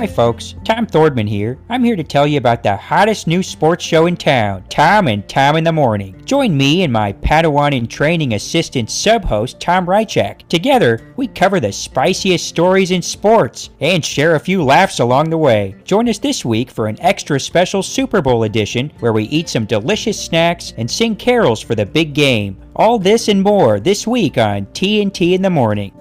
Hi, folks. Tom Thordman here. I'm here to tell you about the hottest new sports show in town, Tom and Tom in the Morning. Join me and my Padawan in training assistant sub host, Tom Rychak. Together, we cover the spiciest stories in sports and share a few laughs along the way. Join us this week for an extra special Super Bowl edition where we eat some delicious snacks and sing carols for the big game. All this and more this week on TNT in the Morning.